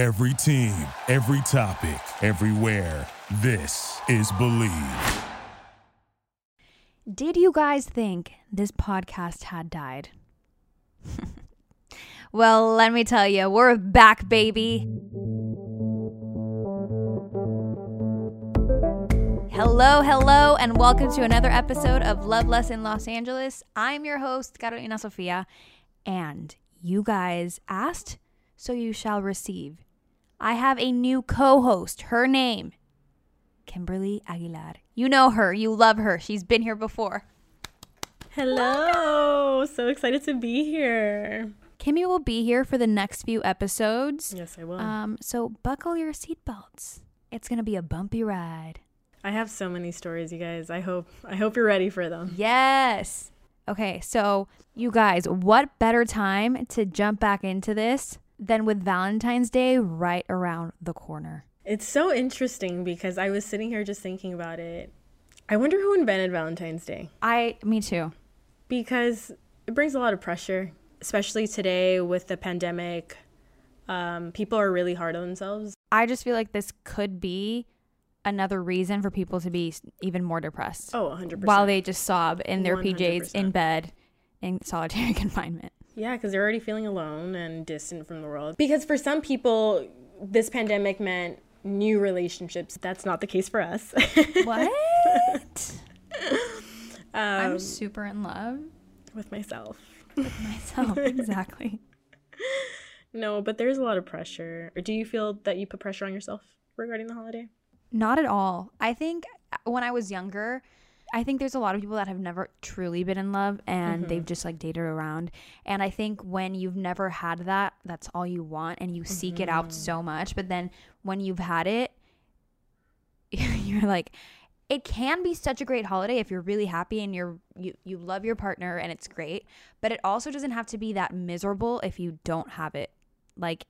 Every team, every topic, everywhere. This is Believe. Did you guys think this podcast had died? well, let me tell you, we're back, baby. Hello, hello, and welcome to another episode of Love Lesson Los Angeles. I'm your host, Carolina Sofia, and you guys asked, so you shall receive. I have a new co host. Her name, Kimberly Aguilar. You know her, you love her. She's been here before. Hello. So excited to be here. Kimmy will be here for the next few episodes. Yes, I will. Um, so buckle your seatbelts. It's gonna be a bumpy ride. I have so many stories, you guys. I hope I hope you're ready for them. Yes. Okay, so you guys, what better time to jump back into this than with Valentine's Day right around the corner? It's so interesting because I was sitting here just thinking about it. I wonder who invented Valentine's Day I, me too. because it brings a lot of pressure, especially today with the pandemic. Um, people are really hard on themselves. I just feel like this could be another reason for people to be even more depressed Oh, 100%. while they just sob in their PJs in bed in solitary confinement. Yeah, because they're already feeling alone and distant from the world. Because for some people, this pandemic meant new relationships. That's not the case for us. What? I'm Um, super in love with myself. with myself. exactly. No, but there's a lot of pressure. Or do you feel that you put pressure on yourself regarding the holiday? Not at all. I think uh, when I was younger, I think there's a lot of people that have never truly been in love and they've mm-hmm. just like dated around. And I think when you've never had that, that's all you want and you seek it out mm-hmm. so much. But then when you've had it, you're like, it can be such a great holiday if you're really happy and you're you, you love your partner and it's great. But it also doesn't have to be that miserable if you don't have it. Like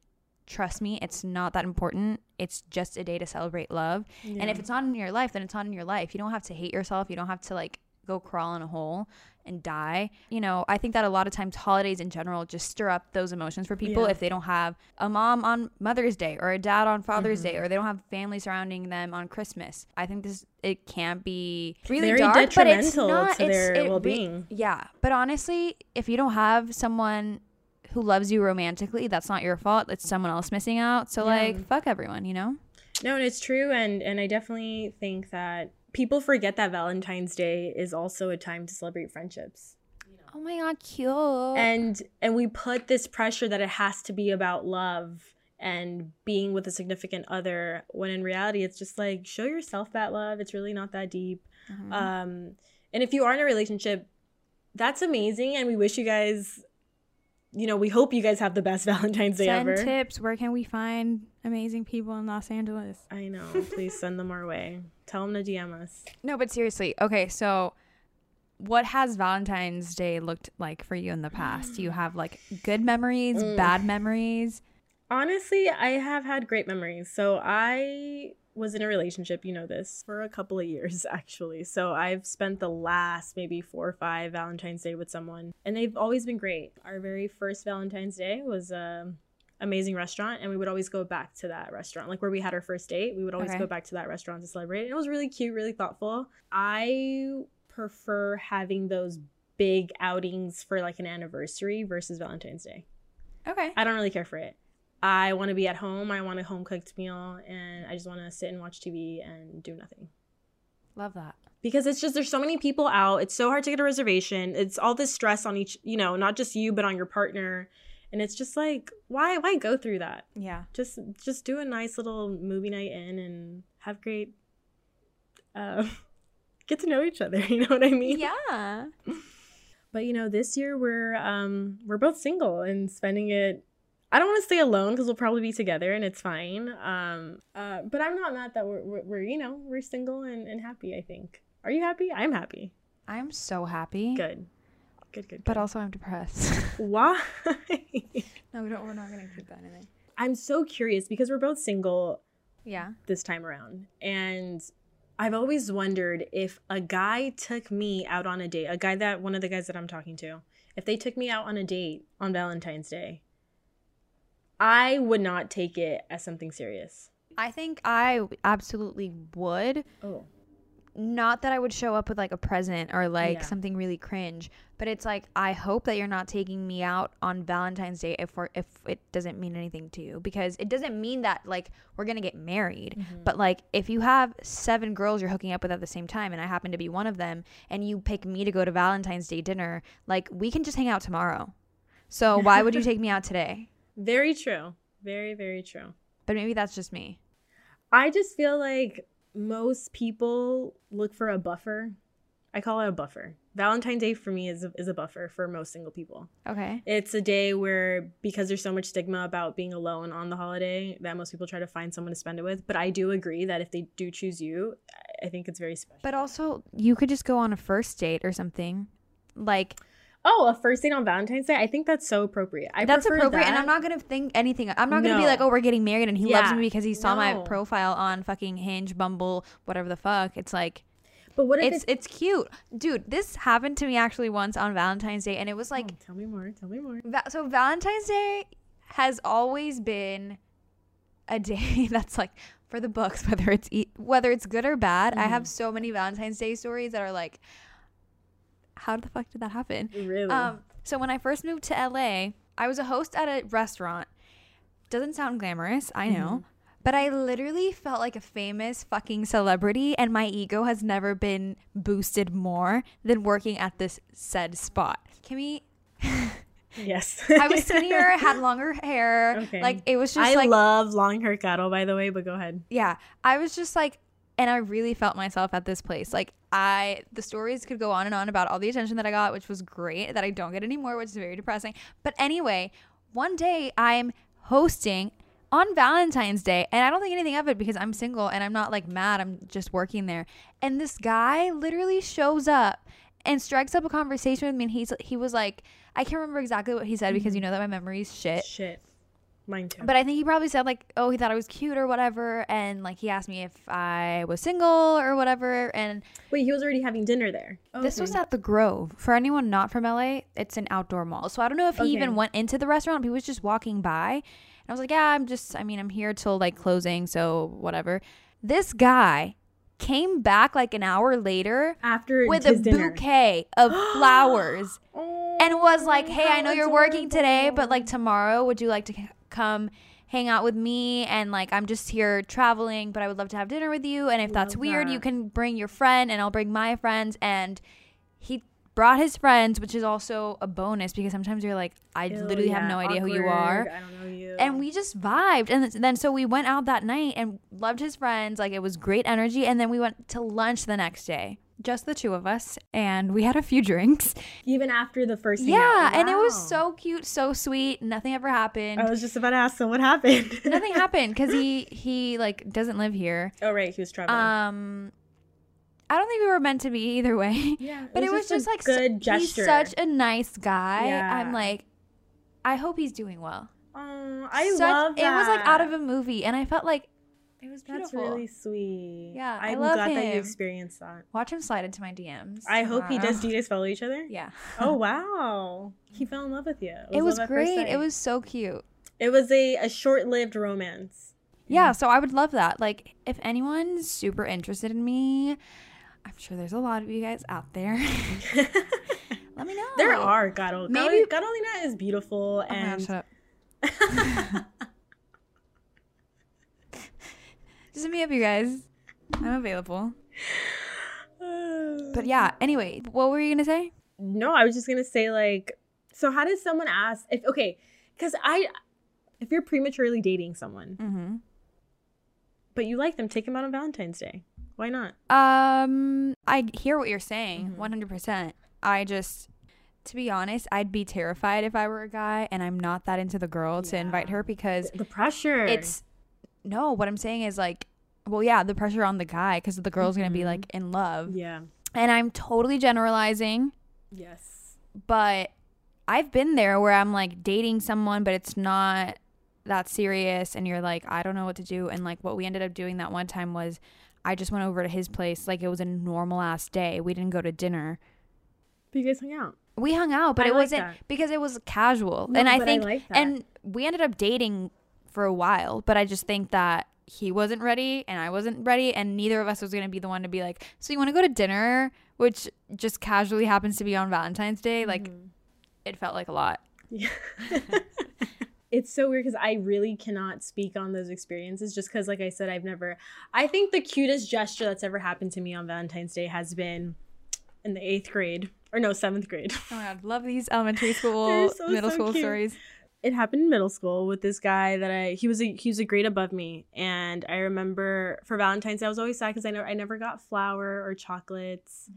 trust me, it's not that important. It's just a day to celebrate love. And if it's not in your life, then it's not in your life. You don't have to hate yourself. You don't have to like go crawl in a hole and die. You know, I think that a lot of times holidays in general just stir up those emotions for people Yeah. if they don't have a mom on Mother's Day or a dad on Father's mm-hmm. Day or they don't have family surrounding them on Christmas. I think this it can't be really Very dark, but it's not, to it's- their it re- well-being. yeah, but honestly, if you don't have someone who loves you romantically, that's not your fault. It's someone else missing out. So like, fuck everyone, you know? No, and it's true, and and I definitely think that people forget that Valentine's Day is also a time to celebrate friendships. Oh my god, cute. and and we put this pressure that it has to be about love and being with a significant other when in reality it's just like show yourself that love it's really not that deep Mm-hmm. um and if you are in a relationship that's amazing and we wish you guys you know we hope you guys have the best valentine's day Send ever tips. Where can we find amazing people in Los Angeles? i know please send them our way tell them to dm us No, but seriously. Okay, so what has Valentine's Day looked like for you in the past? Do you have like good memories, Mm. bad memories? Honestly, I have had great memories. So I was in a relationship, you know this, for a couple of years actually. So I've spent the last maybe four or five Valentine's Day with someone, and they've always been great. Our very first Valentine's Day was a amazing restaurant, and we would always go back to that restaurant, like where we had our first date. We would always Okay. go back to that restaurant to celebrate. And it was really cute, really thoughtful. I prefer having those big outings for like an anniversary versus Valentine's Day. Okay. I don't really care for it. I want to be at home. I want a home cooked meal, and I just want to sit and watch TV and do nothing. Love that. Because it's just there's so many people out. It's so hard to get a reservation. It's all this stress on each, you know, not just you but on your partner, and it's just like why why go through that? Yeah. Just just do a nice little movie night in and have great. Uh, get to know each other. You know what I mean? Yeah. But you know, this year we're um we're both single and spending it. I don't want to stay alone because we'll probably be together and it's fine. Um, uh, but I'm not mad that we're, we're, we're you know we're single and, and happy. I think. Are you happy? I'm happy. I'm so happy. Good. Good. Good. But good. also I'm depressed. why? no, we don't we're not gonna keep that in there. I'm so curious because we're both single Yeah. this time around, and I've always wondered if a guy took me out on a date, a guy that one of the guys that I'm talking to, if they took me out on a date on Valentine's Day, I would not take it as something serious. I think I absolutely would. Oh. Not that I would show up with like a present or like Yeah. something really cringe, but it's like I hope that you're not taking me out on Valentine's Day if we're if it doesn't mean anything to you because it doesn't mean that like we're gonna get married. Mm-hmm. But like if you have seven girls you're hooking up with at the same time and I happen to be one of them and you pick me to go to Valentine's Day dinner, like we can just hang out tomorrow. So why would you take me out today? Very true. Very, very true. But maybe that's just me. I just feel like most people look for a buffer. I call it a buffer. Valentine's Day for me is a, is a buffer for most single people. Okay. It's a day where because there's so much stigma about being alone on the holiday that most people try to find someone to spend it with. But I do agree that if they do choose you, I- I think it's very special. But also, you could just go on a first date or something. Like oh, a first date on Valentine's Day, I think that's so appropriate. I that's appropriate, and. I'm not gonna think anything. I'm not gonna be like, oh, we're getting married, and he loves me because he saw my profile on fucking Hinge, Bumble, whatever the fuck. It's like But what if it's it's cute, dude. This happened to me actually once on Valentine's Day, and it was like Oh, tell me more. Tell me more. Va- so Valentine's Day has always been a day that's like for the books, whether it's e- whether it's good or bad. I Mm-hmm. have so many Valentine's Day stories that are like, how the fuck did that happen? Really? Um, so when I first moved to LA, I was a host at a restaurant. Doesn't sound glamorous, I know. But I literally felt like a famous fucking celebrity, and my ego has never been boosted more than working at this said spot. Can we? yes. I was skinnier, had longer hair. Okay. Like it was just I like love long hair cattle, by the way, but go ahead. yeah. I was just like, and I really felt myself at this place. Like I, the stories could go on and on about all the attention that I got, which was great. That I don't get anymore, which is very depressing. But anyway, one day I'm hosting on Valentine's Day, and I don't think anything of it because I'm single and I'm not like mad. I'm just working there, and this guy literally shows up and strikes up a conversation with me, and he's he was like, I can't remember exactly what he said because you mm-hmm. know that my memory's shit. Shit. Mine too. But I think he probably said like, oh, he thought I was cute or whatever, and like he asked me if I was single or whatever. And Wait, he was already having dinner there. this was at the Grove. For anyone not from LA, it's an outdoor mall. So I don't know if he Okay. even went into the restaurant. He was just walking by, and I was like, yeah, I'm just. I mean, I'm here till like closing, so whatever. This guy came back like an hour later after with a dinner. bouquet of flowers Oh, and was like, "Hey, I know you're working today, but like tomorrow, would you like to c- come hang out with me? And like, I'm just here traveling, but I would love to have dinner with you. And if that's Love weird, you can bring your friend, and I'll bring my friends." And he brought his friends, which is also a bonus because sometimes you're like, I Ew, literally have no idea who you are. I don't know you. And we just vibed. And then so we went out that night and loved his friends. Like it was great energy. And then we went to lunch the next day. Just the two of us. And we had a few drinks. even after the first Yeah, hangout. and it was so cute, so sweet. Nothing ever happened. I was just about to ask him what happened. Nothing happened because he he like doesn't live here. Oh right, he was traveling. Um, I don't think we were meant to be either way. yeah, but it was just, like good He's gesture. such a nice guy. Yeah. I'm like, I hope he's doing well. Oh, I Such- love that. It was like out of a movie, and I felt like it was beautiful. That's really sweet. Yeah, I I'm love glad that you experienced that. Watch him slide into my DMs. I hope he does. Do you guys follow each other? Yeah. Oh wow, he fell in love with you. It was at first great. It was so cute. It was a, a short-lived romance. Yeah, so I would love that. Like, if anyone's super interested in me, I'm sure there's a lot of you guys out there. Let me know. There are God. Maybe- Maybe Carolina is beautiful Oh and gosh, shut up. Just hit me up, you guys. I'm available. But yeah, anyway, what were you gonna say? no, I was just gonna say like, so how does someone ask if okay? Because I, if you're prematurely dating someone, Mm-hmm. but you like them, take them out on Valentine's Day. Why not? Um, I hear what you're saying, Mhm. 100%. I just, to be honest, I'd be terrified if I were a guy and I'm not that into the girl to invite her because The pressure. it's no. What I'm saying is like, well, yeah, the pressure on the guy because the girl's gonna be Mhm. like in love, yeah. and I'm totally generalizing, Yes. but I've been there where I'm like dating someone, but it's not that serious, and you're like, I don't know what to do, and like what we ended up doing that one time was. I just went over to his place like it was a normal ass day. We didn't go to dinner. But you guys hung out. We hung out, but I it like wasn't that. because it was casual. No, and I but I think like and we ended up dating for a while, but I just think that he wasn't ready and I wasn't ready and neither of us was going to be the one to be like, "So you want to go to dinner?" which just casually happens to be on Valentine's Day. Like Mm-hmm. it felt like a lot. Yeah. it's so weird because I really cannot speak on those experiences just because, like I said, I've never. I think the cutest gesture that's ever happened to me on Valentine's Day has been in the eighth grade or no seventh grade. Oh my god, love these elementary school, so, middle so school cute. stories. It happened in middle school with this guy that I he was a he was a grade above me, and I remember for Valentine's Day I was always sad because I never I never got flower or chocolates.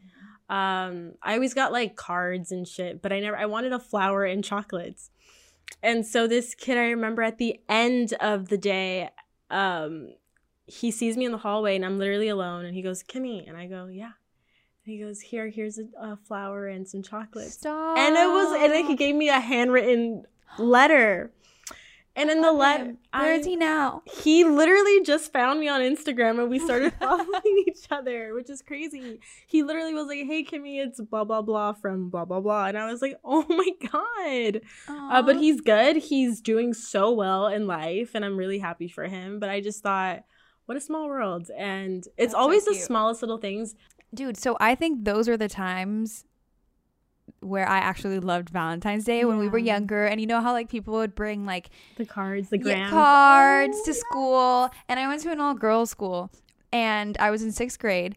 Um, I always got like cards and shit, but I never I wanted a flower and chocolates. And so this kid, I remember at the end of the day, um, he sees me in the hallway and I'm literally alone, and he goes, "Kimmy," and I go, "Yeah." And he goes, "Here, here's a, a flower and some chocolates." Stop. And it was, and then he gave me a handwritten letter. And in the letter, Where is he now? he literally just found me on Instagram and we started following each other, which is crazy. He literally was like, "Hey Kimmy, it's blah blah blah from blah blah blah," and I was like, "Oh my god!" Uh, but he's good. He's doing so well in life, and I'm really happy for him. But I just thought, what a small world, and it's That's so always the smallest little things. dude so i think those are the times where i actually loved valentine's day when we were younger and you know how like people would bring like The cards, the yeah, cards Oh, to school and i went to an all-girls school and i was in sixth grade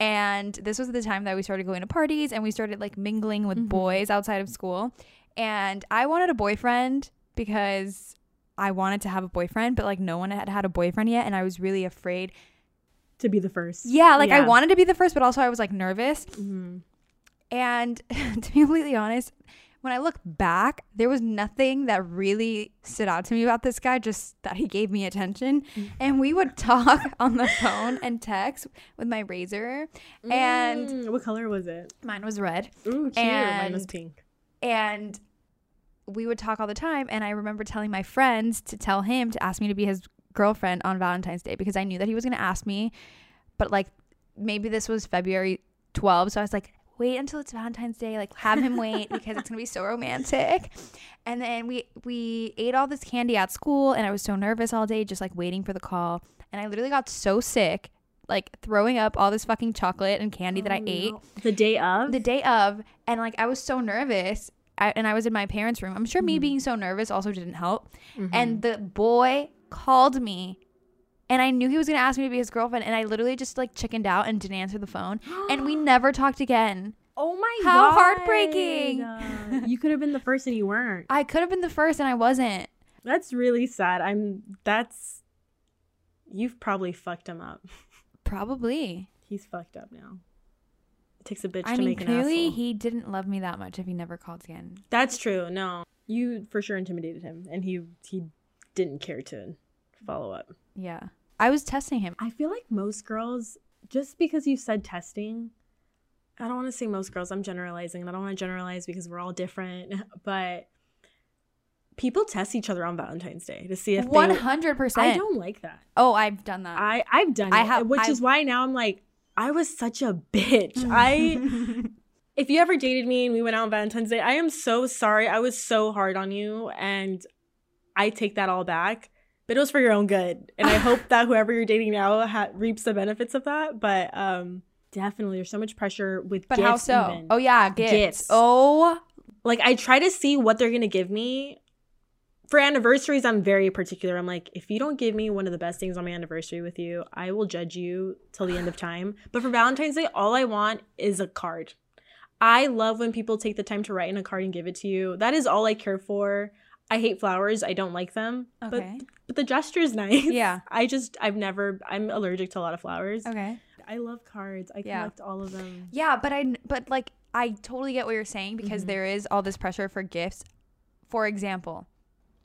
and this was the time that we started going to parties and we started like mingling with Mhm. boys outside of school and i wanted a boyfriend because i wanted to have a boyfriend but like no one had had a boyfriend yet and i was really afraid to be the first. yeah like i wanted to be the first but also i was like nervous Mhm. And to be completely honest, when I look back, there was nothing that really stood out to me about this guy, just that he gave me attention. And we would talk on the phone and text with my Razr. And Mm, what color was it? mine was red. Ooh, cute. Mine was pink. And we would talk all the time. And I remember telling my friends to tell him to ask me to be his girlfriend on Valentine's Day because I knew that he was going to ask me. But like maybe this was February 12. So I was like, wait until it's Valentine's Day. Like have him wait because it's going to be so romantic. And then we, we ate all this candy at school and I was so nervous all day, just like waiting for the call. And I literally got so sick, like throwing up all this fucking chocolate and candy that I Oh, ate the day of. the day of and like i was so nervous I, and i was in my parents room i'm sure me mm-hmm. being so nervous also didn't help mm-hmm. and the boy called me and i knew he was going to ask me to be his girlfriend and i literally just like chickened out and didn't answer the phone and we never talked again oh my How god, How heartbreaking. Uh, you could have been the first and you weren't. i could have been the first and i wasn't That's really sad. I'm. That's. You've probably fucked him up. probably He's fucked up now. It takes a bitch i to mean make an clearly asshole. he didn't love me that much if he never called again That's true. No, you for sure intimidated him, and he he didn't care to follow up. yeah i was testing him I feel like most girls, just because you said testing, I don't want to say most girls, I'm generalizing, and I don't want to generalize because we're all different, but people test each other on Valentine's Day to see if 100% I don't like that. oh i've done that I I've done I it, have- which I- is why now I'm like, I was such a bitch. I if you ever dated me and we went out on Valentine's Day, I am so sorry. I was so hard on you, and I take that all back. But it was for your own good, and I hope that whoever you're dating now ha- reaps the benefits of that. But um, definitely, there's so much pressure with but gifts. how so even. oh yeah gifts. Gifts. oh like I try to see what they're gonna give me. For anniversaries, I'm very particular. I'm like, if you don't give me one of the best things on my anniversary with you, I will judge you till the end of time. But for Valentine's Day, all I want is a card. I love when people take the time to write in a card and give it to you. That is all I care for. I hate flowers. I don't like them. Okay. But but the gesture is nice. Yeah. I just I've never I'm allergic to a lot of flowers. okay I love cards. I Yeah. collect all of them. Yeah, but I but like I totally get what you're saying because Mhm. there is all this pressure for gifts. For example,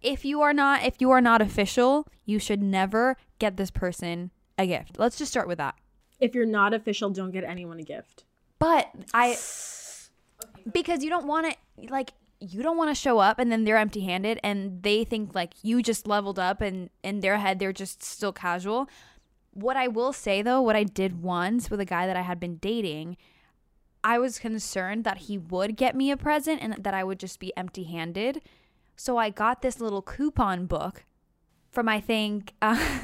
if you are not if you are not official, you should never get this person a gift. Let's just start with that. If you're not official, don't get anyone a gift. But I because you don't want to like you don't want to show up and then they're empty-handed and they think like you just leveled up and in their head they're just still casual. What I will say though, what I did once with a guy that I had been dating, I was concerned that he would get me a present and that I would just be empty-handed. So I got this little coupon book from I think uh,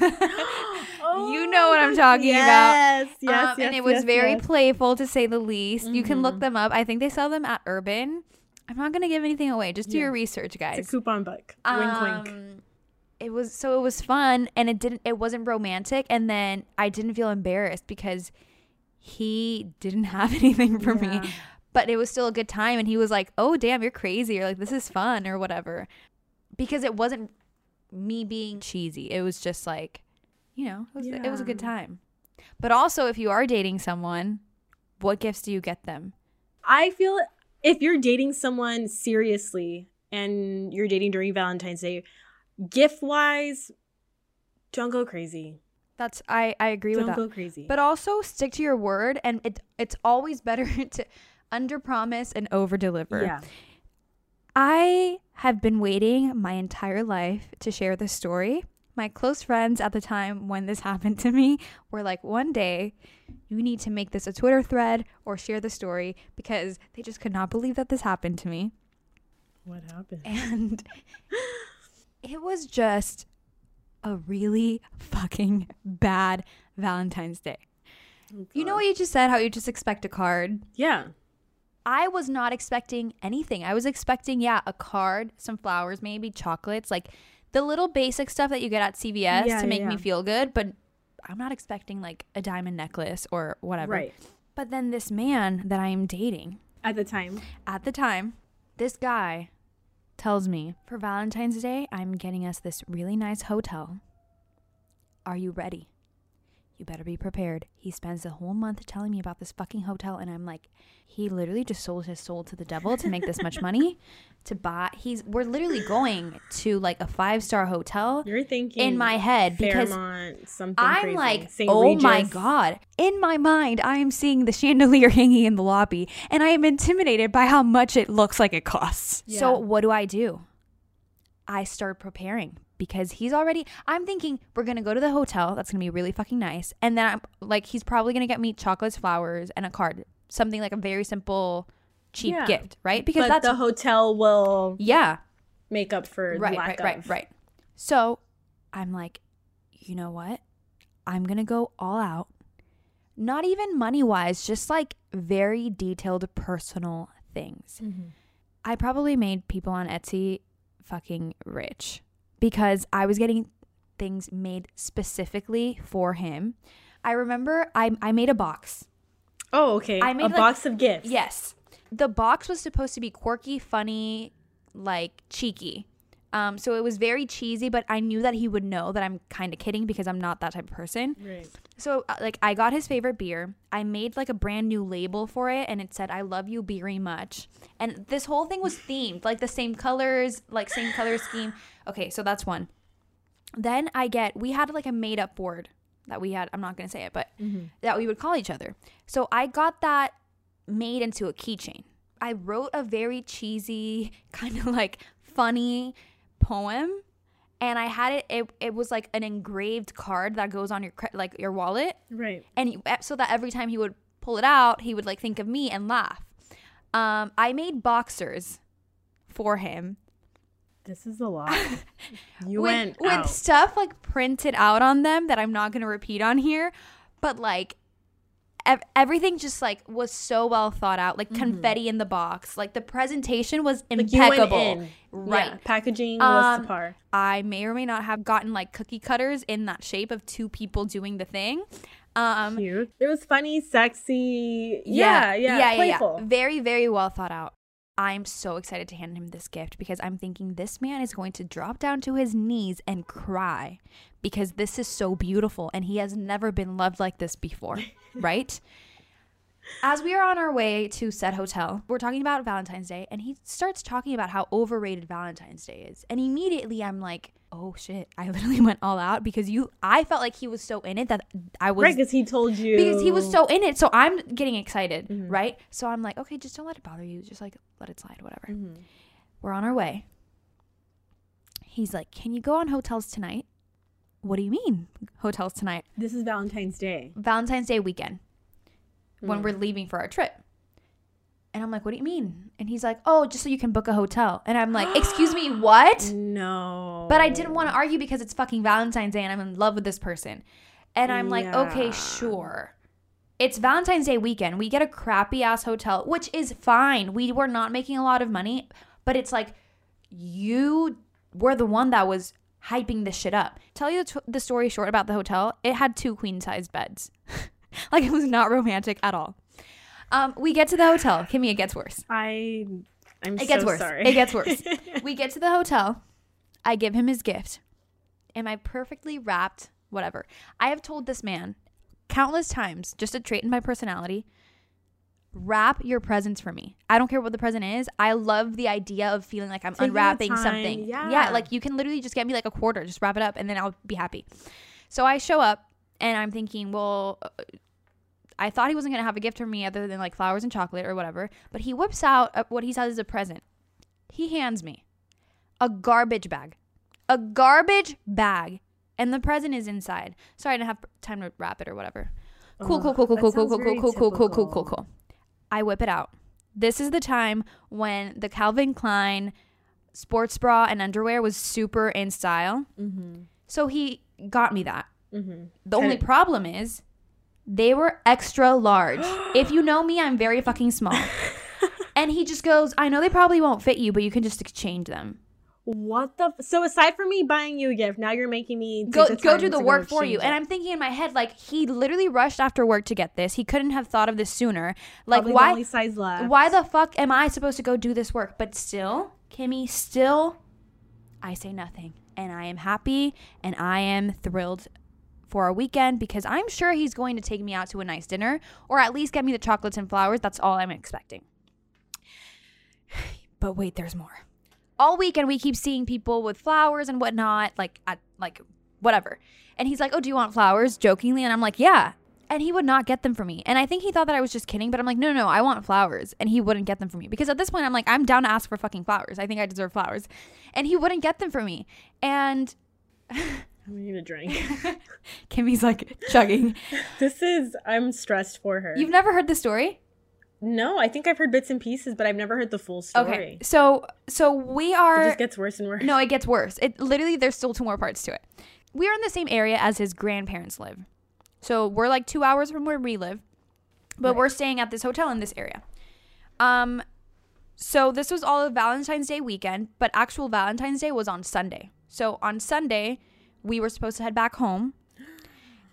you know what I'm talking about. Yes, yes, Um, yes. and it was yes, very yes. playful to say the least. You can look Mhm. them up. I think they sell them at Urban. I'm not gonna give anything away. Just do Yeah. your research, It's guys. a coupon book. wink, wink. Um, It was so it was fun, and it didn't. It wasn't romantic, and then I didn't feel embarrassed because he didn't have anything for me. But it was still a good time, and he was like, "Oh, damn, you're crazy," or like, "This is fun," or whatever. Because it wasn't me being cheesy. It was just like, you know, it was, it was a good time. But also, if you are dating someone, what gifts do you get them? I feel if you're dating someone seriously and you're dating during Valentine's Day, gift wise, don't go crazy. That's I I agree Don't with that. go crazy. But also stick to your word, and it it's always better to under promise and over deliver. yeah, I have been waiting my entire life to share this story. My close friends at the time when this happened to me were like, one day you need to make this a Twitter thread or share the story because they just could not believe that this happened to me. what happened? And it was just a really fucking bad Valentine's Day. Oh, you know what you just said? How you just expect a card? Yeah, I was not expecting anything. I was expecting, yeah, a card, some flowers, maybe chocolates, like the little basic stuff that you get at CVS Yeah, to make yeah, me feel good. But I'm not expecting like a diamond necklace or whatever. right. But then this man that I am dating At the time, at the time, this guy tells me for Valentine's Day, I'm getting us this really nice hotel. Are you ready? You better be prepared. He spends the whole month telling me about this fucking hotel, and I'm like, he literally just sold his soul to the devil to make this much money to buy. He's we're literally going to like a five star hotel you're thinking in my head because Fairmont, something I'm crazy. like, St. oh my god! In my mind, I am seeing the chandelier hanging in the lobby, and I am intimidated by how much it looks like it costs. So what do I do? I start preparing because he's already. I'm thinking we're gonna go to the hotel. That's gonna be really fucking nice, and then I'm like, he's probably gonna get me chocolates, flowers, and a card, something like a very simple, cheap Yeah. gift, right? Because But that's the hotel will yeah, make up for the right, lack right, of. right, right. Right. So I'm like, you know what? I'm gonna go all out. Not even money wise, just like very detailed personal things. Mm-hmm. I probably made people on Etsy fucking rich because I was getting things made specifically for him. I remember I, I made a box. Oh, okay. I made, a like- box of gifts. Yes. The box was supposed to be quirky, funny, like cheeky. Um, so it was very cheesy, but I knew that he would know that I'm kind of kidding because I'm not that type of person. Right. So uh, like I got his favorite beer. I made like a brand new label for it and it said I love you very much. And this whole thing was themed, like the same colors, like same color scheme. Okay, so that's one. Then I get we had like a made up board that we had, I'm not going to say it, but that we would call each other. So I got that made into a keychain. I wrote a very cheesy, kind of like funny poem and I had it, it it was like an engraved card that goes on your like your wallet Right. and he- so that every time he would pull it out, he would like think of me and laugh. Um, I made boxers for him This is a lot. You with, went with out. stuff like printed out on them that I'm not gonna repeat on here, but like ev- everything just like was so well thought out, like confetti in the box, like the presentation was Mm-hmm. Like impeccable. in. Right. Yeah, packaging was Um, the par. I may or may not have gotten like cookie cutters in that shape of two people doing the thing. Um, Cute. It was funny, sexy. Yeah, yeah, yeah, playful. Very, very well thought out. I'm so excited to hand him this gift because I'm thinking this man is going to drop down to his knees and cry because this is so beautiful and he has never been loved like this before, right? As we are on our way to said hotel, we're talking about Valentine's Day, and he starts talking about how overrated Valentine's Day is. And immediately I'm like, oh shit, I literally went all out because you, I felt like he was so in it that I was right, because he told you. because he was so in it. So I'm getting excited, Mhm. right? So I'm like, okay, just don't let it bother you. Just like let it slide, whatever. Mhm. We're on our way. He's like, can you go on hotels tonight? What do you mean, hotels tonight? This is Valentine's Day. Valentine's Day weekend when Mm. we're leaving for our trip. And I'm like, what do you mean? And he's like, oh, just so you can book a hotel. And I'm like, excuse me, what? No. But I didn't want to argue because it's fucking Valentine's Day and I'm in love with this person. And I'm like, okay, sure. It's Valentine's Day weekend. We get a crappy ass hotel, which is fine. We were not making a lot of money, but it's like you were the one that was hyping this shit up. Tell you the, t- the story short about the hotel, it had two queen size beds. like it was not romantic at all. Um, we get to the hotel. Kimmy, it gets worse. I. I'm It gets so worse. sorry. It gets worse. we get to the hotel. I give him his gift. Am I perfectly wrapped? Whatever. I have told this man countless times, just a trait in my personality, wrap your presents for me. I don't care what the present is. I love the idea of feeling like I'm Taking the unwrapping time, something. yeah. like you can literally just get me like a quarter, just wrap it up, and then I'll be happy. So I show up and I'm thinking, well, uh, I thought he wasn't gonna have a gift for me other than like flowers and chocolate or whatever. But he whips out uh, what he says is a present. He hands me a garbage bag, a garbage bag, and the present is inside. Sorry, I didn't have time to wrap it or whatever. Cool, cool, cool, cool, that cool, cool, cool, cool, cool, cool, cool, cool, cool. I whip it out. This is the time when the Calvin Klein sports bra and underwear was super in style. Mm-hmm. So he got me that. Mm-hmm. The only problem is they were extra large. if you know me, I'm very fucking small. and he just goes, I know they probably won't fit you, but you can just exchange them. What the? F- so aside from me buying you a gift, now you're making me Go go do the work for you. exchange And. I'm thinking in my head, like, he literally rushed after work to get this. He couldn't have thought of this sooner. Like, Probably the why only size left. why the fuck am I supposed to go do this work? But still, Kimmy, still I say nothing. And I am happy and I am thrilled for a weekend because I'm sure he's going to take me out to a nice dinner or at least get me the chocolates and flowers. That's all I'm expecting. But wait, there's more. All weekend we keep seeing people with flowers and whatnot, like at like whatever. And he's like, "Oh, do you want flowers?" jokingly, and I'm like, "Yeah." And he would not get them for me. And I think he thought that I was just kidding, but I'm like, "No, no, no, I want flowers." And he wouldn't get them for me because at this point I'm like, "I'm down to ask for fucking flowers. I think I deserve flowers." And he wouldn't get them for me. And I need a drink. Kimmy's like chugging. this is. I'm stressed for her. You've never heard the story? no, I think I've heard bits and pieces, but I've never heard the full story. Okay. So so we are. It just gets worse and worse. No, it gets worse. It literally there's still two more parts to it. We're in the same area as his grandparents live. So we're like 2 hours from where we live. But Right. we're staying at this hotel in this area. Um so this was all of Valentine's Day weekend, but actual Valentine's Day was on Sunday. So on Sunday, we were supposed to head back home.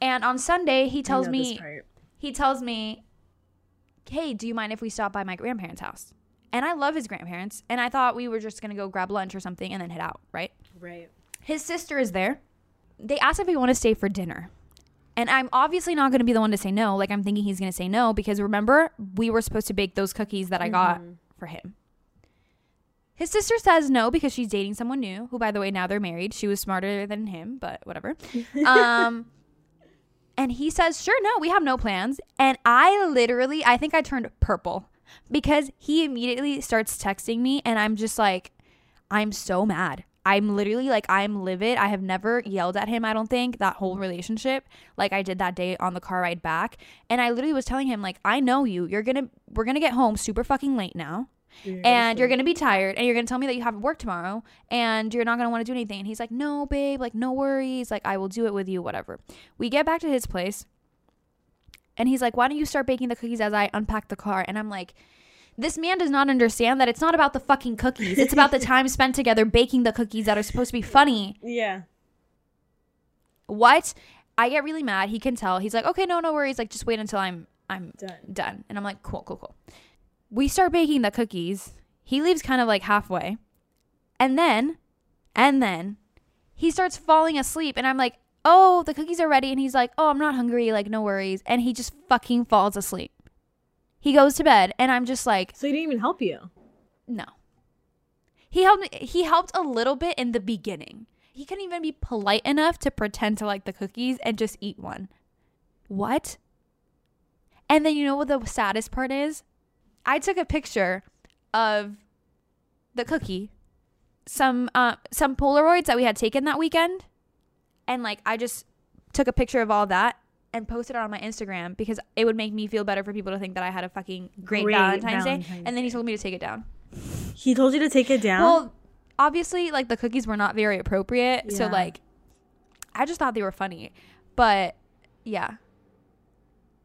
And on Sunday, he tells me he tells me, "Hey, do you mind if we stop by my grandparents' house?" And I love his grandparents, and I thought we were just gonna go grab lunch or something and then head out, right? Right. His sister is there. They asked if we want to stay for dinner. And I'm obviously not going to be the one to say no. Like, I'm thinking he's going to say no because remember, we were supposed to bake those cookies that I got Mhm. for him. His sister says no because she's dating someone new, who, by the way, now they're married. She was smarter than him, but whatever. Um, and he says, sure, no, we have no plans. And I literally, I think I turned purple because he immediately starts texting me, and I'm just like, I'm so mad. I'm literally like, I'm livid. I have never yelled at him, I don't think, that whole relationship, like I did that day on the car ride back. And I literally was telling him, like, I know you. You're gonna, we're gonna get home super fucking late now and you're gonna be tired and you're gonna tell me that you have work tomorrow and you're not gonna want to do anything. And he's like no babe like no worries. Like i will do it with you whatever. We get back to his place and he's like why don't you start baking the cookies as i unpack the car? And i'm like this man does not understand that it's not about the fucking cookies. It's about the time spent together baking the cookies that are supposed to be funny. Yeah. what? I get really mad. He can tell. He's like okay no no worries. Like just wait until i'm i'm Done. done. And I'm like, cool, cool, cool. We start baking the cookies. He leaves kind of like halfway. And then, and then he starts falling asleep. And I'm like, oh, the cookies are ready. And he's like, oh, I'm not hungry. Like, no worries. And he just fucking falls asleep. He goes to bed. And I'm just like, So he didn't even help you. no. He helped he helped a little bit in the beginning. He couldn't even be polite enough to pretend to like the cookies and just eat one. What? And then you know what the saddest part is? I took a picture of the cookie, some uh some Polaroids that we had taken that weekend, and like I just took a picture of all that and posted it on my Instagram because it would make me feel better for people to think that I had a fucking great, Great Valentine's, Day. Valentine's And then he told me to take it down. He told you to take it down. Well, obviously, like the cookies were not very appropriate. So like, I just thought they were funny, but yeah.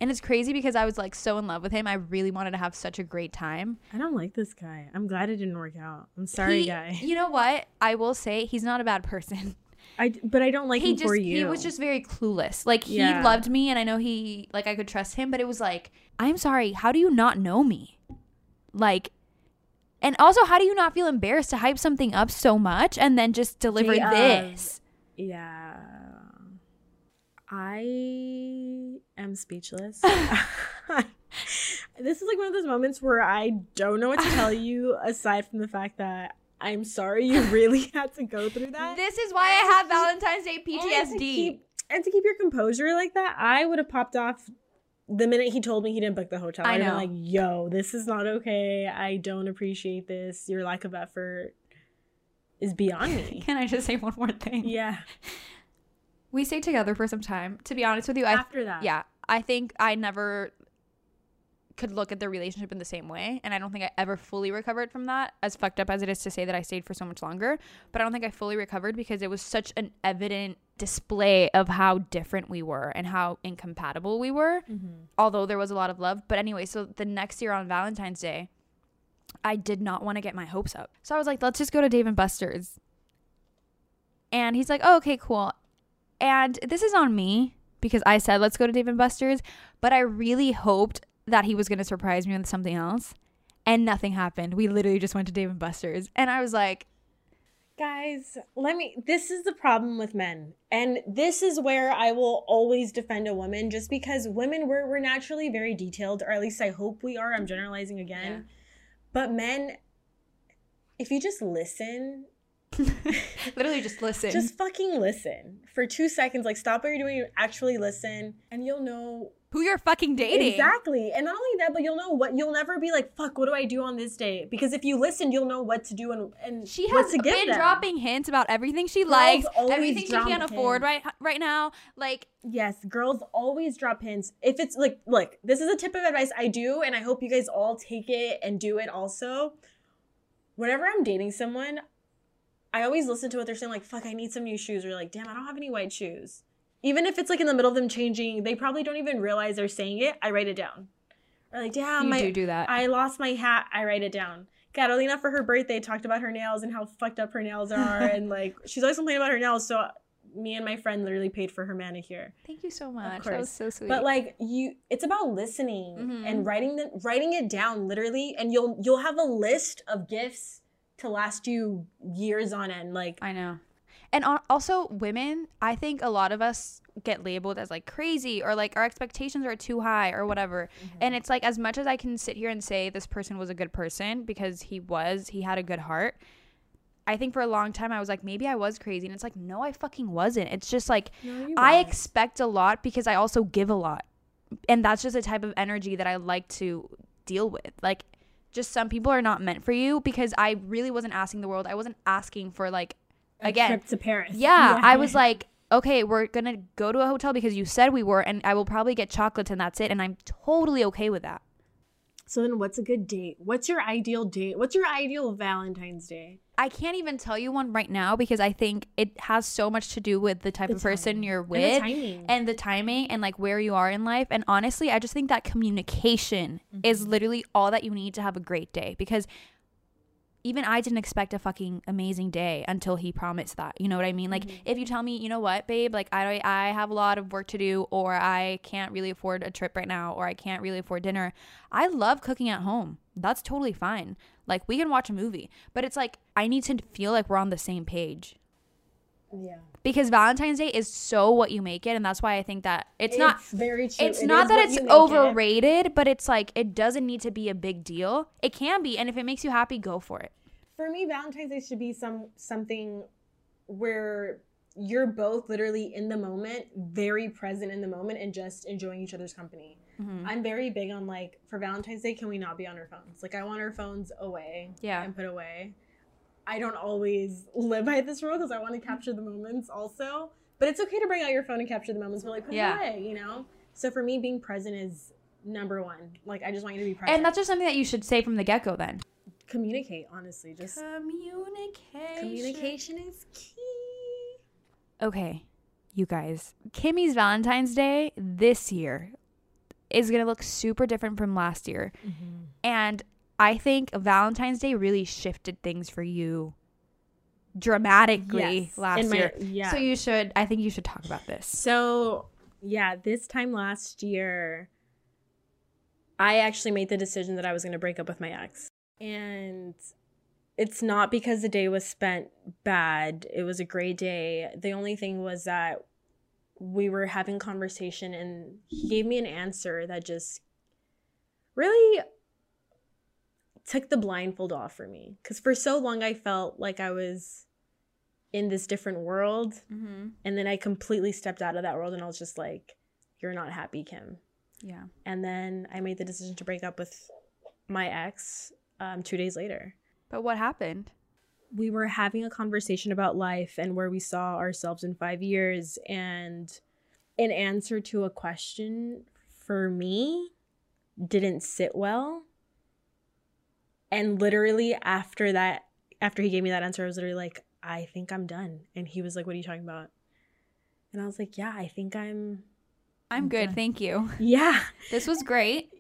And it's crazy because I was like so in love with him. I really wanted to have such a great time. I don't like this guy. I'm glad it didn't work out. I'm sorry, He- guy. You know what? I will say he's not a bad person. I but I don't like he him just for you. he was just very clueless. Like he Yeah. loved me and I know he like I could trust him, but it was like, I'm sorry, how do you not know me? Like and also how do you not feel embarrassed to hype something up so much and then just deliver this? Yeah. I am speechless. this is like one of those moments where I don't know what to tell you aside from the fact that I'm sorry you really had to go through that. This is why I have Valentine's Day And to PTSD. keep- And to keep your composure like that, I would have popped off the minute he told me he didn't book the hotel. I been know. like, yo, this is not okay. I don't appreciate this. Your lack of effort is beyond me. Can I just say one more thing? yeah. We stayed together for some time. To be honest with you, I After that. yeah, I think I never could look at the relationship in the same way, and I don't think I ever fully recovered from that. As fucked up as it is to say that I stayed for so much longer, but I don't think I fully recovered because it was such an evident display of how different we were and how incompatible we were. Mm-hmm. Although there was a lot of love, but anyway, so the next year on Valentine's Day, I did not want to get my hopes up, so I was like, let's just go to Dave and Buster's. And he's like, oh, okay, cool. And this is on me because I said, let's go to Dave and Buster's. But I really hoped that he was going to surprise me with something else. And nothing happened. We literally just went to Dave and Buster's. And I was like, Guys, let me. This is the problem with men. And this is where I will always defend a woman just because women, we're, we're naturally very detailed, or at least I hope we are. I'm generalizing again. Yeah. But men, if you just listen, literally just listen. just fucking listen for two seconds, like stop what you're doing, actually listen, and you'll know who you're fucking dating. Exactly. And not only that, but you'll know what you'll never be like, fuck, what do I do on this date? Because if you listen, you'll know what to do and, and She has been them. dropping hints about everything she likes, everything she can't afford hints. right right now. Like, Yes, girls always drop hints. If it's like, look, this is a tip of advice I do, and I hope you guys all take it and do it also. Whenever I'm dating someone, I always listen to what they're saying, like, fuck, I need some new shoes, or like, damn, I don't have any white shoes. Even if it's like in the middle of them changing, they probably don't even realize they're saying it. I write it down. Or like, damn, you my, do do that. I lost my hat. I write it down. Catalina for her birthday talked about her nails and how fucked up her nails are, and like she's always complaining about her nails. So me and my friend literally paid for her manicure. Thank you so much. That course. was so sweet. But like you, it's about listening Mhm. and writing the writing it down literally, and you'll you'll have a list of gifts to last you years on end. Like I know. And also, women, I think a lot of us get labeled as like crazy or like our expectations are too high or whatever. Mm-hmm. And it's like, as much as I can sit here and say this person was a good person because he was, he had a good heart. I think for a long time I was like, maybe I was crazy. And it's like, no, I fucking wasn't. It's just like, I expect a lot because I also give a lot. And that's just a type of energy that I like to deal with. Like, just some people are not meant for you because I really wasn't asking the world. I wasn't asking for like, again, trip to Paris. yeah, I was like, okay, we're gonna go to a hotel because you said we were, and I will probably get chocolates and that's it, and I'm totally okay with that. So then, what's a good date? What's your ideal date? What's your ideal Valentine's Day? I can't even tell you one right now because I think it has so much to do with the type The of person you're And the with and the timing and like where you are in life. And honestly, I just think that communication is Mm-hmm. literally all that you need to have a great day because even I didn't expect a fucking amazing day until he promised that. You know what I mean? Like Mm-hmm. if you tell me, you know what, babe, like I I have a lot of work to do or I can't really afford a trip right now or I can't really afford dinner. I love cooking at home. That's totally fine. Like we can watch a movie, but it's like I need to feel like we're on the same page. Yeah, Because Valentine's Day is so what you make it and that's why I think that it's, not very true. it's It not that it's make it. overrated, but it's like it doesn't need to be a big deal. It can be, and if it makes you happy, go for it. For me valentine's day should be some something where you're both literally in the moment very present in the moment and just enjoying each other's company Mm-hmm. i'm very big on like for valentine's day can we not be on our phones like i want our phones away Yeah. and put away i don't always live by this rule because i want to capture the moments also but it's okay to bring out your phone and capture the moments but like put Yeah. it away you know So for me, being present is number one. Like I just want you to be present. And that's just something that you should say from the get go then. Communicate. Honestly, just Communication. communication is key. Okay, you guys. Kimmy's Valentine's Day this year is going to look super different from last year. Mm-hmm. And I think Valentine's Day really shifted things for you dramatically Yes. last my- year. yeah. So you should, I think you should talk about this. So, yeah, this time last year, I actually made the decision that I was going to break up with my ex. And it's not because the day was spent bad. It was a great day. The only thing was that we were having conversation and he gave me an answer that just really took the blindfold off for me cuz for so long I felt like I was in this different world Mm-hmm. and then I completely stepped out of that world and I was just like, you're not happy, Kim. Yeah. And then I made the decision to break up with my ex um, two days later. But what happened? We were having a conversation about life and where we saw ourselves in five years. And an answer to a question for me didn't sit well. And literally after that, after he gave me that answer, I was literally like, I think I'm done. And he was like, What are you talking about? And I was like, Yeah, I think I'm I'm good, done. thank you. Yeah. This was great.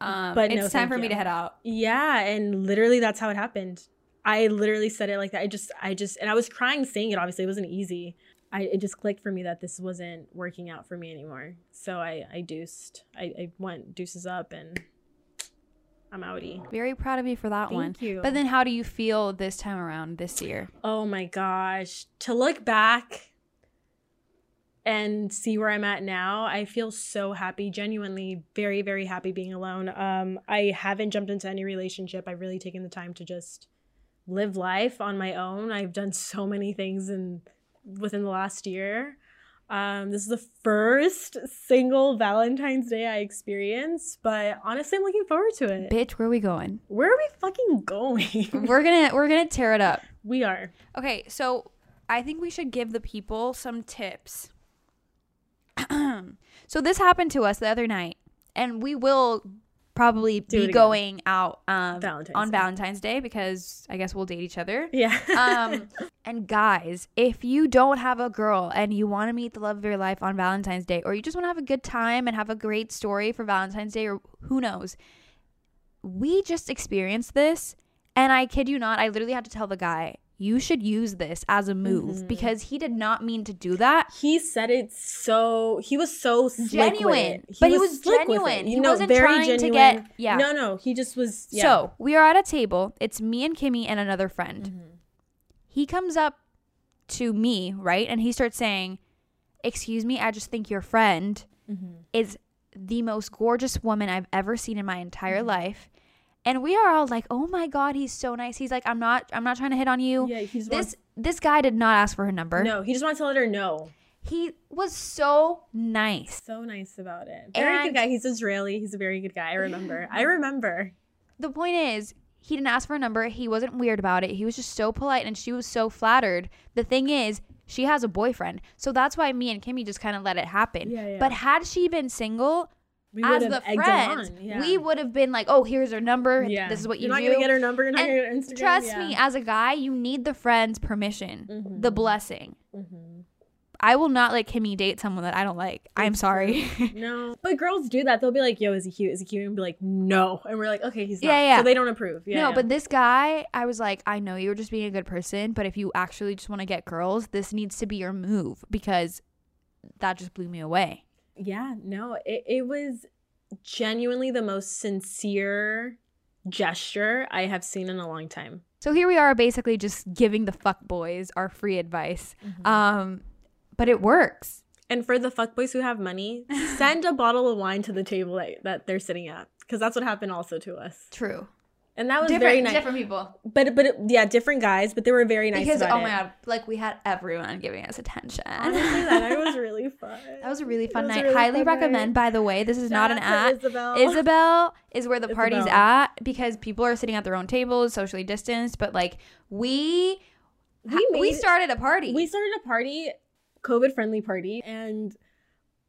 Um, But but no, it's time thank for me to head out. Yeah, and literally that's how it happened. I literally said it like that. I just I just and I was crying saying it obviously. It wasn't easy. I it just clicked for me that this wasn't working out for me anymore. So I I deuced. I, I went deuces up and I'm outie. Very proud of you for that Thank one. Thank you. But then how do you feel this time around this year? Oh my gosh. To look back and see where I'm at now, I feel so happy, genuinely very, very happy being alone. Um, I haven't jumped into any relationship. I've really taken the time to just live life on my own. I've done so many things in within the last year. Um, this is the first single Valentine's Day I experienced, but honestly, I'm looking forward to it. Bitch, where are we going? Where are we fucking going? we're gonna we're gonna tear it up. we are. Okay, so I think we should give the people some tips. So this happened to us the other night, and we will probably Do be going out um, Valentine's on Day. Valentine's Day because I guess we'll date each other. Yeah. um, and guys, if you don't have a girl and you want to meet the love of your life on Valentine's Day, or you just want to have a good time and have a great story for Valentine's Day, or who knows, we just experienced this. And I kid you not, I literally had to tell the guy, you should use this as a move Mhm. because he did not mean to do that. he said it so he was so Genuine. it. But he was with it. genuine. He know, wasn't trying to get- yeah. no no he just was yeah. So we are at a table. It's me and Kimmy and another friend. Mm-hmm. He comes up to me, right? And he starts saying, Excuse me, I just think your friend Mm-hmm. is the most gorgeous woman I've ever seen in my entire Mm-hmm. life. And we are all like, "Oh my god, he's so nice." He's like, "I'm not I'm not trying to hit on you." yeah he just This wants, this guy did not ask for her number. no he just wants to let her know He was so nice. so nice about it very And- good guy he's israeli he's a very good guy i remember i remember The point is, he didn't ask for a number. He wasn't weird about it. He was just so polite and she was so flattered. The thing is, she has a boyfriend. So that's why me and Kimmy just kind of let it happen. Yeah, yeah. But had she been single, we as the friends, yeah. we would have been like, "Oh, here's her number. yeah This is what you you're not do." gonna get her number you're not And gonna get her instagram Trust yeah. me, as a guy, you need the friend's permission, Mhm. the blessing. Mhm. I will not let Kimmy date someone that I don't like. I'm It's sorry. no but girls do that they'll be like yo is he cute is he cute and be like no and we're like okay he's not Yeah, yeah. so they don't approve yeah no, yeah. but this guy, I was like, I know you're just being a good person, but if you actually just want to get girls, this needs to be your move because that just blew me away. Yeah no it, it was genuinely the most sincere gesture i have seen in a long time So here we are basically just giving the fuck boys our free advice. Um but it works. and for the fuck boys who have money send a bottle of wine to the table that, that they're sitting at because that's what happened also to us True. And that was different very nice different people. but but yeah different guys but they were very nice because oh it my god, like we had everyone giving us attention. honestly that night was really fun That was a really fun It night. really Highly fun recommend, night. by the way. This is not an Shout ad. Isabel. Isabel is where the party's at because people are sitting at their own tables, socially distanced. But like we, We we started a party. we started a party covid friendly party and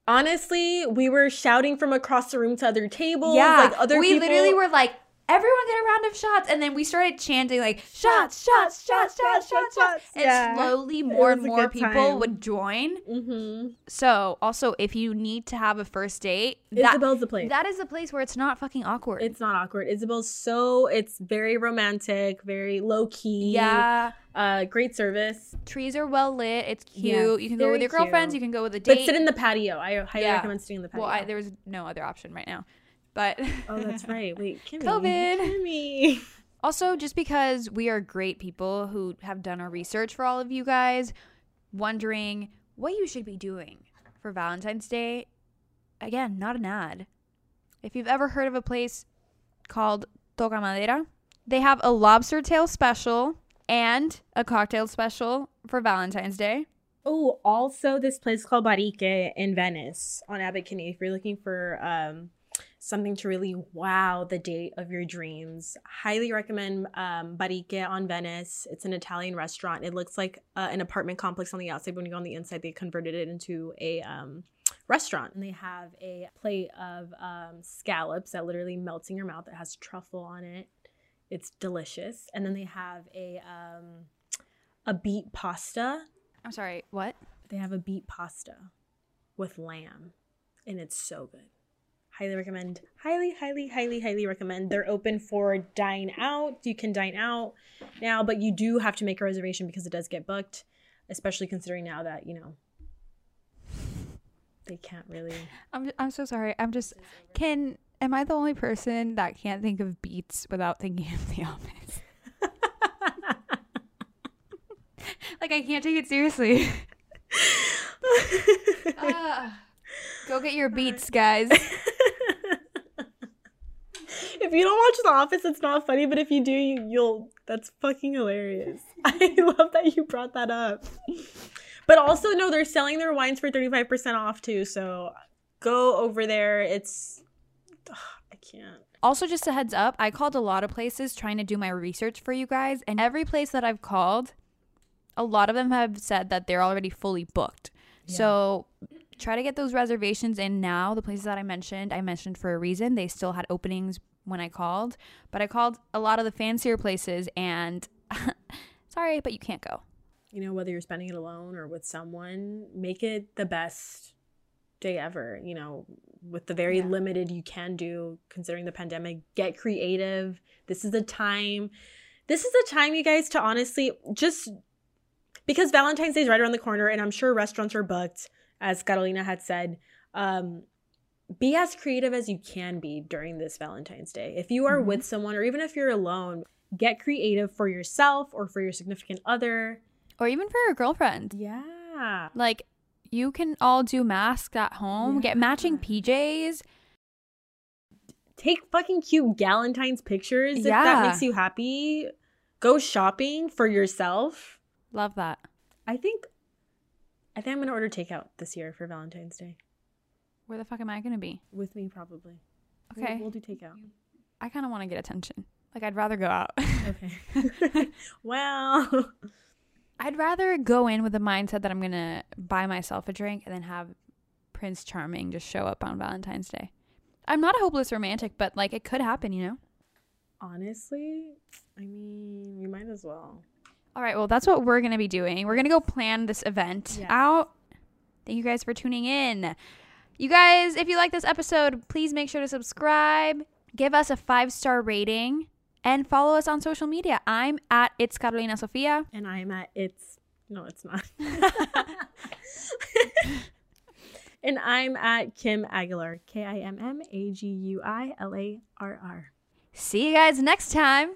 Honestly, we were shouting from across the room to other tables. yeah, like other we people. literally were like, everyone get a round of shots, and then we started chanting like shots, shots, shots, shots, shots, shots, and Yeah. slowly more and more people time. would join. Mm-hmm. So, also, if you need to have a first date, that Isabel's the place. that is the place where it's not fucking awkward. it's not awkward. Isabel's so it's very romantic, very low key. yeah, Uh, great service. trees are well lit. It's cute. Yes, you can go with your girlfriends. cute. You can go with a date. But sit in the patio. I highly Yeah. recommend sitting in the patio. well, I, there was no other option right now, but oh, that's right. Wait, Kimmy. COVID. Kimmy. Also, just because we are great people who have done our research for all of you guys, wondering what you should be doing for Valentine's Day, again, not an ad. If you've ever heard of a place called Toca Madera, they have a lobster tail special and a cocktail special for Valentine's Day. Oh, also this place called Barrique in Venice on Abbot Kinney. If you're looking for um, something to really wow the date of your dreams, highly recommend um, Barrique on Venice. It's an Italian restaurant. It looks like uh, an apartment complex on the outside. When you go on the inside, they converted it into a um, restaurant. And they have a plate of um, scallops that literally melts in your mouth. It has truffle on it. It's delicious. And then they have a um, a beet pasta I'm sorry, what? they have a beet pasta with lamb, and it's so good. Highly recommend. Highly, highly, highly, highly recommend. They're open for dine out. You can dine out now, but you do have to make a reservation because it does get booked, especially considering now that, you know, they can't really. I'm I'm so sorry. I'm just can am I the only person that can't think of beats without thinking of the office? like I can't take it seriously. Ah. go get your beats, guys. if you don't watch The Office, it's not funny, but if you do, you, you'll. That's fucking hilarious. I love that you brought that up. But also, no, they're selling their wines for 35% off too. So go over there. It's. Ugh, I can't. Also, just a heads up, I called a lot of places trying to do my research for you guys, and every place that I've called, a lot of them have said that they're already fully booked. So try to get those reservations in now. The places that I mentioned, I mentioned for a reason. They still had openings when I called, but I called a lot of the fancier places, and sorry, but you can't go. You know, whether you're spending it alone or with someone, make it the best day ever. You know, with the very Yeah. limited you can do considering the pandemic, get creative. This is the time. This is the time, you guys, to honestly just because Valentine's Day is right around the corner, and I'm sure restaurants are booked, as Catalina had said. Um, be as creative as you can be during this Valentine's Day. If you are Mhm. with someone, or even if you're alone, get creative for yourself or for your significant other. Or even for your girlfriend. Yeah. Like, you can all do masks at home, get matching PJs. Take fucking cute Galentine's pictures if that makes you happy. Go shopping for yourself. Love that. I think I think I'm gonna order takeout this year for Valentine's Day. Where the fuck am I going to be? With me probably. We'll- Okay. We'll, do takeout. I kind of want to get attention. Like, I'd rather go out. Okay. well. I'd rather go in with the mindset that I'm going to buy myself a drink and then have Prince Charming just show up on Valentine's Day. I'm not a hopeless romantic, but like it could happen, you know? Honestly, I mean, you might as well. All right, well, that's what we're going to be doing. We're going to go plan this event out. Thank you guys for tuning in. You guys, if you like this episode, please make sure to subscribe, give us a five star rating, and follow us on social media. I'm at It's Carolina Sofia. And I'm at it's no, it's not. and I'm at Kim Aguilar. K I M M A G U I L A R R. See you guys next time.